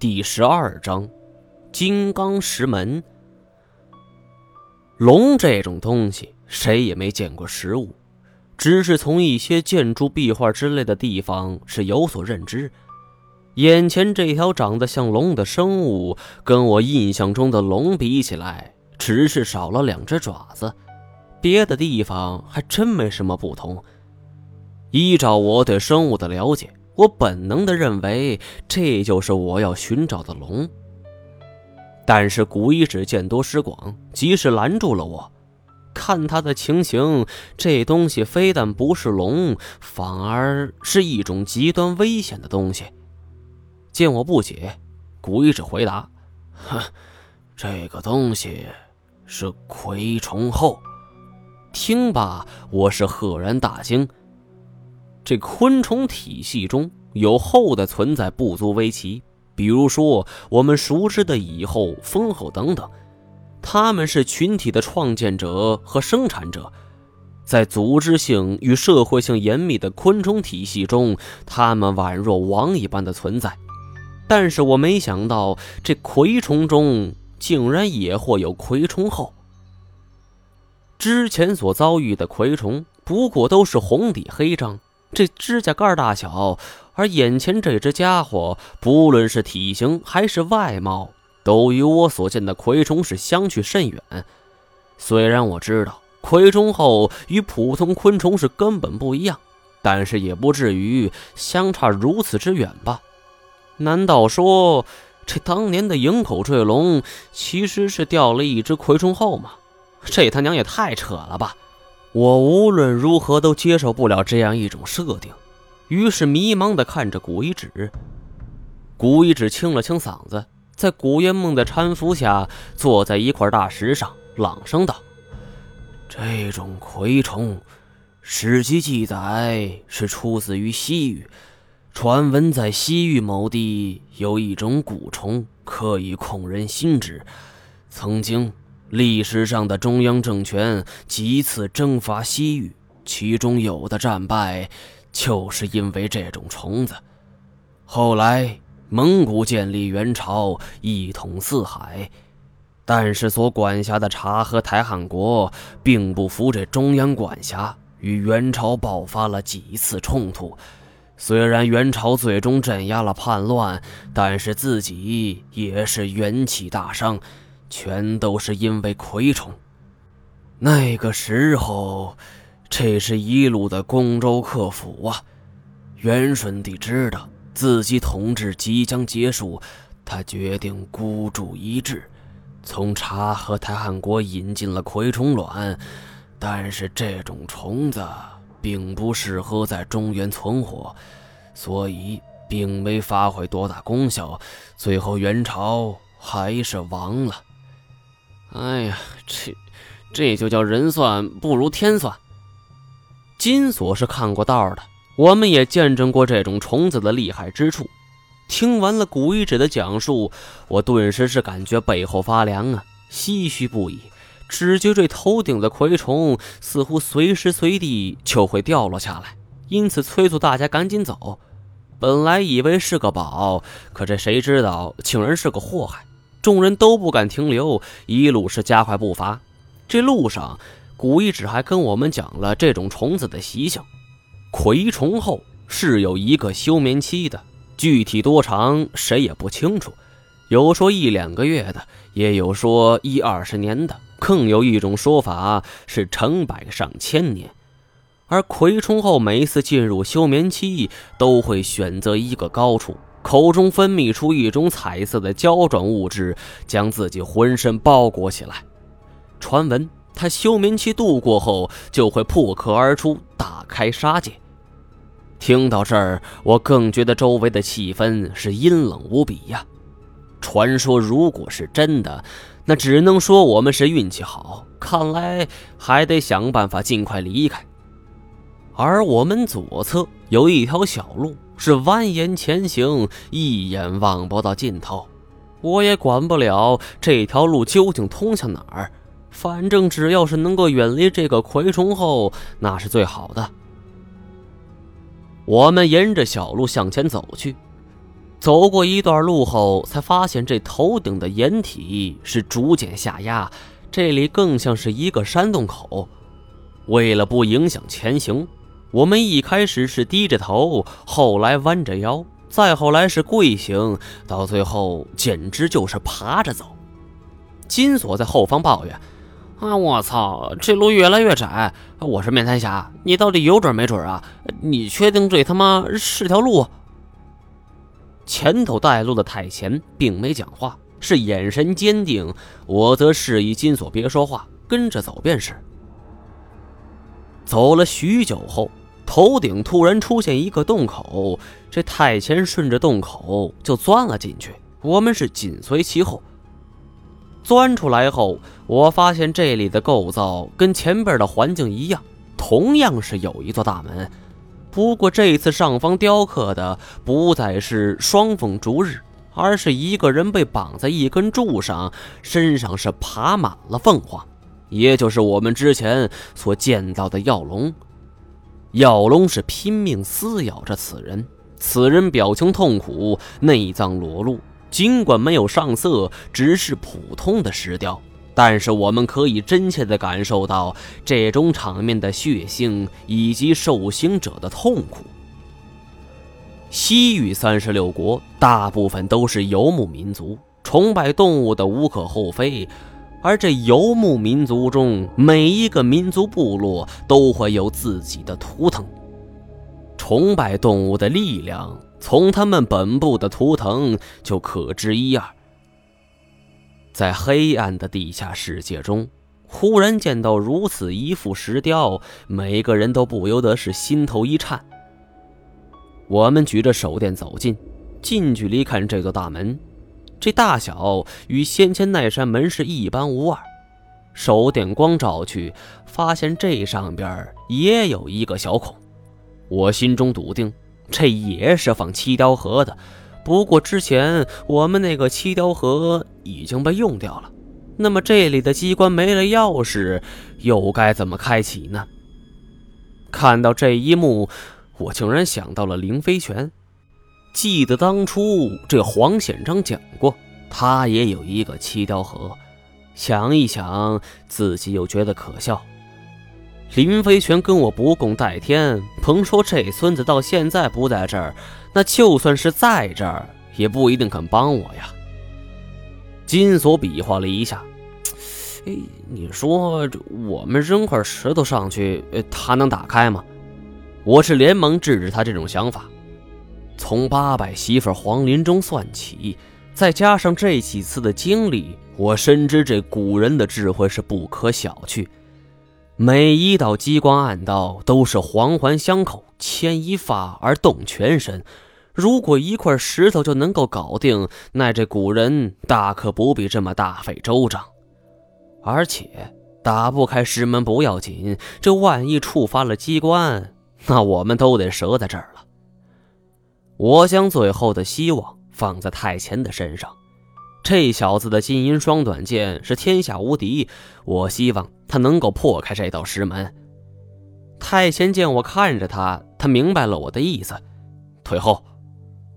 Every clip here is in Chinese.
第十二章，金刚石门。龙这种东西，谁也没见过实物，只是从一些建筑、壁画之类的地方是有所认知。眼前这条长得像龙的生物，跟我印象中的龙比起来，只是少了两只爪子，别的地方还真没什么不同。依照我对生物的了解。我本能的认为这就是我要寻找的龙，但是古一指见多识广，及时拦住了我。看他的情形，这东西非但不是龙，反而是一种极端危险的东西。见我不解，古一指回答：“哼，这个东西是蛔虫后。”听罢，我是赫然大惊。这昆虫体系中有后的存在不足为奇，比如说我们熟知的蚁后、蜂后等等，他们是群体的创建者和生产者，在组织性与社会性严密的昆虫体系中，他们宛若王一般的存在。但是我没想到，这蛔虫中竟然也或有蛔虫后。之前所遭遇的蛔虫不过都是红底黑章。这指甲盖大小，而眼前这只家伙，不论是体型还是外貌，都与我所见的蛔虫是相去甚远。虽然我知道蛔虫后与普通昆虫是根本不一样，但是也不至于相差如此之远吧？难道说这当年的营口坠龙其实是掉了一只蛔虫后吗？这他娘也太扯了吧！我无论如何都接受不了这样一种设定，于是迷茫地看着古一指。古一指清了清嗓子，在古烟梦的搀扶下，坐在一块大石上，朗声道：“这种蛔虫，史籍记载是出自于西域，传闻在西域某地有一种蛊虫，可以控人心智，曾经。”历史上的中央政权几次征伐西域，其中有的战败，就是因为这种虫子。后来蒙古建立元朝，一统四海，但是所管辖的察合台汗国并不服这中央管辖，与元朝爆发了几次冲突。虽然元朝最终镇压了叛乱，但是自己也是元气大伤。全都是因为蛔虫。那个时候，这是一路的攻州克服啊。元顺帝知道自己统治即将结束，他决定孤注一掷，从察合台汗国引进了蛔虫卵。但是这种虫子并不适合在中原存活，所以并没发挥多大功效。最后元朝还是亡了。哎呀，这这就叫人算不如天算。金锁是看过道的，我们也见证过这种虫子的厉害之处。听完了古一指的讲述，我顿时是感觉背后发凉啊，唏嘘不已。只觉这头顶的蛔虫似乎随时随地就会掉落下来，因此催促大家赶紧走。本来以为是个宝，可这谁知道竟然是个祸害。众人都不敢停留，一路是加快步伐。这路上，古一指还跟我们讲了这种虫子的习性：蛔虫后是有一个休眠期的，具体多长谁也不清楚，有说一两个月的，也有说一二十年的，更有一种说法是成百上千年。而蛔虫后每次进入休眠期，都会选择一个高处。口中分泌出一种彩色的胶状物质，将自己浑身包裹起来。传闻他休眠期度过后，就会破壳而出，大开杀戒。听到这儿，我更觉得周围的气氛是阴冷无比呀。传说如果是真的，那只能说我们是运气好。看来还得想办法尽快离开。而我们左侧有一条小路。是蜿蜒前行，一眼望不到尽头。我也管不了这条路究竟通向哪儿，反正只要是能够远离这个蛔虫后，那是最好的。我们沿着小路向前走去，走过一段路后，才发现这头顶的掩体是逐渐下压，这里更像是一个山洞口。为了不影响前行，我们一开始是低着头，后来弯着腰，再后来是跪行，到最后简直就是爬着走。金锁在后方抱怨：“啊，我操，这路越来越窄！我是面瘫侠，你到底有准没准啊？你确定这他妈是条路？”前头带路的太前并没讲话，是眼神坚定。我则示意金锁别说话，跟着走便是。走了许久后，头顶突然出现一个洞口，这太前顺着洞口就钻了进去，我们是紧随其后。钻出来后，我发现这里的构造跟前边的环境一样，同样是有一座大门。不过这次上方雕刻的不再是双凤逐日，而是一个人被绑在一根柱上，身上是爬满了凤凰，也就是我们之前所见到的药龙。药龙是拼命撕咬着此人，此人表情痛苦，内脏裸露，尽管没有上色，只是普通的石雕。但是我们可以真切地感受到这种场面的血腥以及受刑者的痛苦。西域三十六国大部分都是游牧民族，崇拜动物的无可厚非。而这游牧民族中，每一个民族部落都会有自己的图腾，崇拜动物的力量，从他们本部的图腾就可知一二。在黑暗的地下世界中，忽然见到如此一副石雕，每个人都不由得是心头一颤。我们举着手电走近，近距离看这座大门，这大小与先前那扇门是一般无二。手电光照去，发现这上边也有一个小孔，我心中笃定，这也是放七雕盒的。不过之前我们那个七雕盒已经被用掉了，那么这里的机关没了钥匙，又该怎么开启呢？看到这一幕，我竟然想到了凌飞泉。记得当初这黄显章讲过，他也有一个七雕盒。想一想，自己又觉得可笑。林飞泉跟我不共戴天，甭说这孙子到现在不在这儿。那就算是在这儿，也不一定肯帮我呀。金锁比划了一下，哎，你说我们扔块石头上去，他能打开吗？我是连忙制止他这种想法。从八百媳妇黄林中算起，再加上这几次的经历，我深知这古人的智慧是不可小觑。每一道机关暗道都是环环相扣，牵一发而动全身。如果一块石头就能够搞定，那这古人大可不必这么大费周章。而且打不开石门不要紧，这万一触发了机关，那我们都得折在这儿了。我将最后的希望放在太前的身上。这小子的金银双短剑是天下无敌，我希望他能够破开这道石门。太前见我看着他，他明白了我的意思，退后。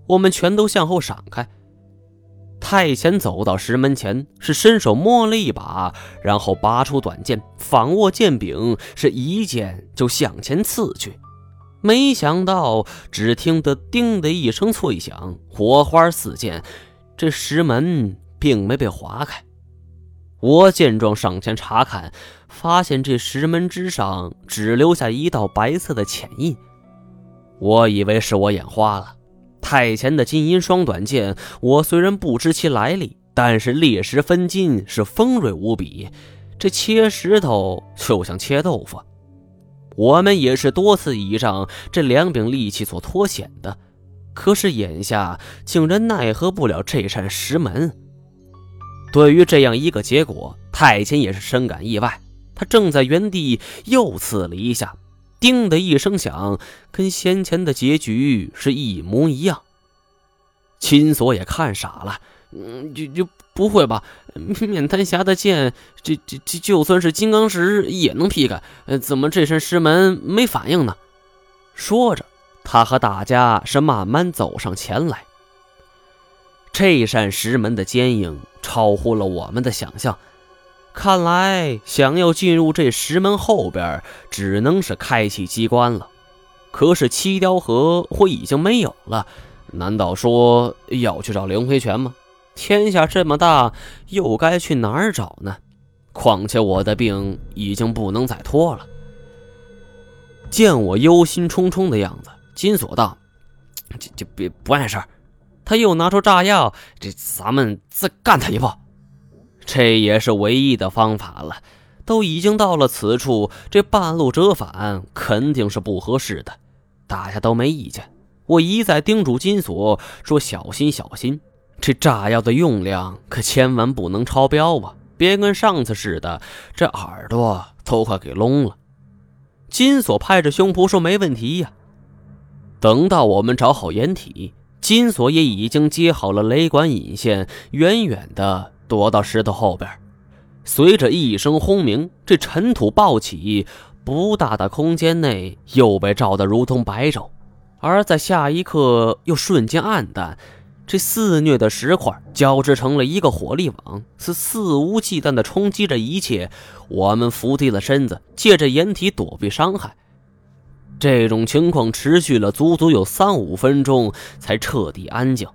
我们全都向后闪开。太前走到石门前，是伸手摸了一把，然后拔出短剑，反握剑柄，是一剑就向前刺去。没想到，只听得“叮”的一声脆响，火花四溅。这石门并没被划开，我见状上前查看，发现这石门之上只留下一道白色的浅印。我以为是我眼花了。太前的金银双短剑，我虽然不知其来历，但是裂石分金是锋锐无比，这切石头就像切豆腐。我们也是多次倚仗这两柄利器所脱险的。可是眼下竟然奈何不了这扇石门。对于这样一个结果，太监也是深感意外。他正在原地又刺了一下，叮的一声响，跟先前的结局是一模一样。秦锁也看傻了，嗯，就就不会吧？面瘫侠的剑，这这这就算是金刚石也能劈开，怎么这扇石门没反应呢？说着。他和大家是慢慢走上前来，这扇石门的坚硬超乎了我们的想象。看来，想要进入这石门后边，只能是开启机关了。可是七雕河我已经没有了，难道说要去找灵回泉吗？天下这么大，又该去哪儿找呢？况且我的病已经不能再拖了。见我忧心忡忡的样子，金锁道：“这这别不碍事他又拿出炸药，这咱们再干他一炮。这也是唯一的方法了。都已经到了此处，这半路折返肯定是不合适的。大家都没意见。我一再叮嘱金锁说：小心小心，这炸药的用量可千万不能超标啊！别跟上次似的，这耳朵都快给聋了。金锁拍着胸脯说：“没问题呀。”等到我们找好掩体，金锁也已经接好了雷管引线，远远的躲到石头后边。随着一声轰鸣，这尘土暴起，不大的空间内又被照得如同白昼，而在下一刻又瞬间暗淡。这肆虐的石块交织成了一个火力网，是肆无忌惮地冲击着一切。我们伏低了身子，借着掩体躲避伤害。这种情况持续了足足有三五分钟，才彻底安静。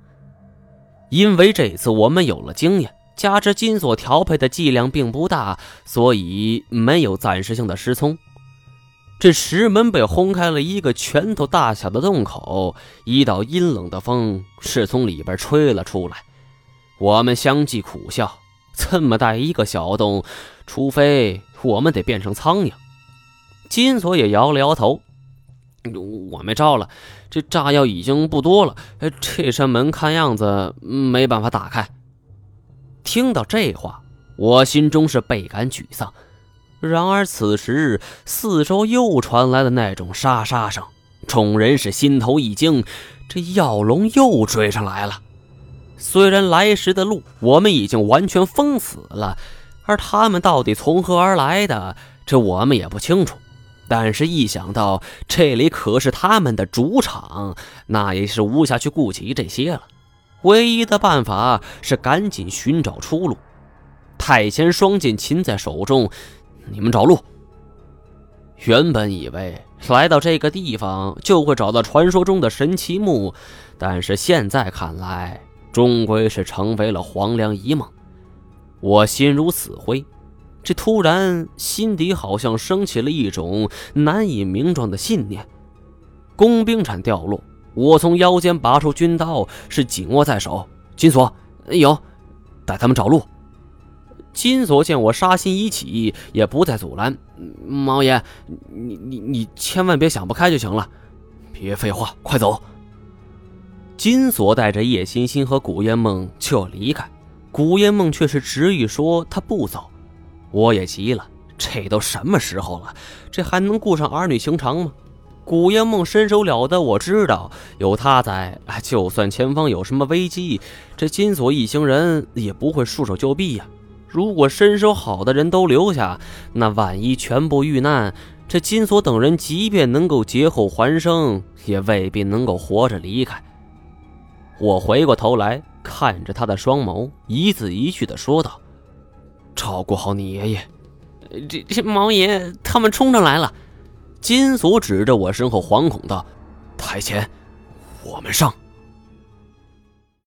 因为这次我们有了经验，加之金锁调配的剂量并不大，所以没有暂时性的失聪。这石门被轰开了一个拳头大小的洞口，一道阴冷的风是从里边吹了出来。我们相继苦笑：这么大一个小洞，除非我们得变成苍蝇。金锁也摇了摇头：“我没招了，这炸药已经不多了。这扇门看样子没办法打开。”听到这话，我心中是倍感沮丧。然而此时，四周又传来了那种沙沙声，众人是心头一惊，这药龙又追上来了。虽然来时的路我们已经完全封死了，而他们到底从何而来的，这我们也不清楚。但是，一想到这里可是他们的主场，那也是无暇去顾及这些了。唯一的办法是赶紧寻找出路。太前双剑擒在手中。你们找路。原本以为来到这个地方就会找到传说中的神奇木，但是现在看来，终归是成为了黄粱一梦。我心如死灰，这突然心底好像升起了一种难以名状的信念。工兵铲掉落，我从腰间拔出军刀，是紧握在手。金锁，有，带他们找路。金锁见我杀心已起，也不再阻拦。毛爷，你你你千万别想不开就行了，别废话，快走。金锁带着叶欣欣和古烟梦就要离开，古烟梦却是执意说他不走。我也急了，这都什么时候了，这还能顾上儿女情长吗？古烟梦身手了得，我知道有他在，就算前方有什么危机，这金锁一行人也不会束手就毙呀。如果身手好的人都留下，那万一全部遇难，这金锁等人即便能够劫后还生，也未必能够活着离开。我回过头来看着他的双眸，一字一句的说道：“照顾好你爷爷。”这这毛爷他们冲上来了，金锁指着我身后惶恐道：“台前，我们上。”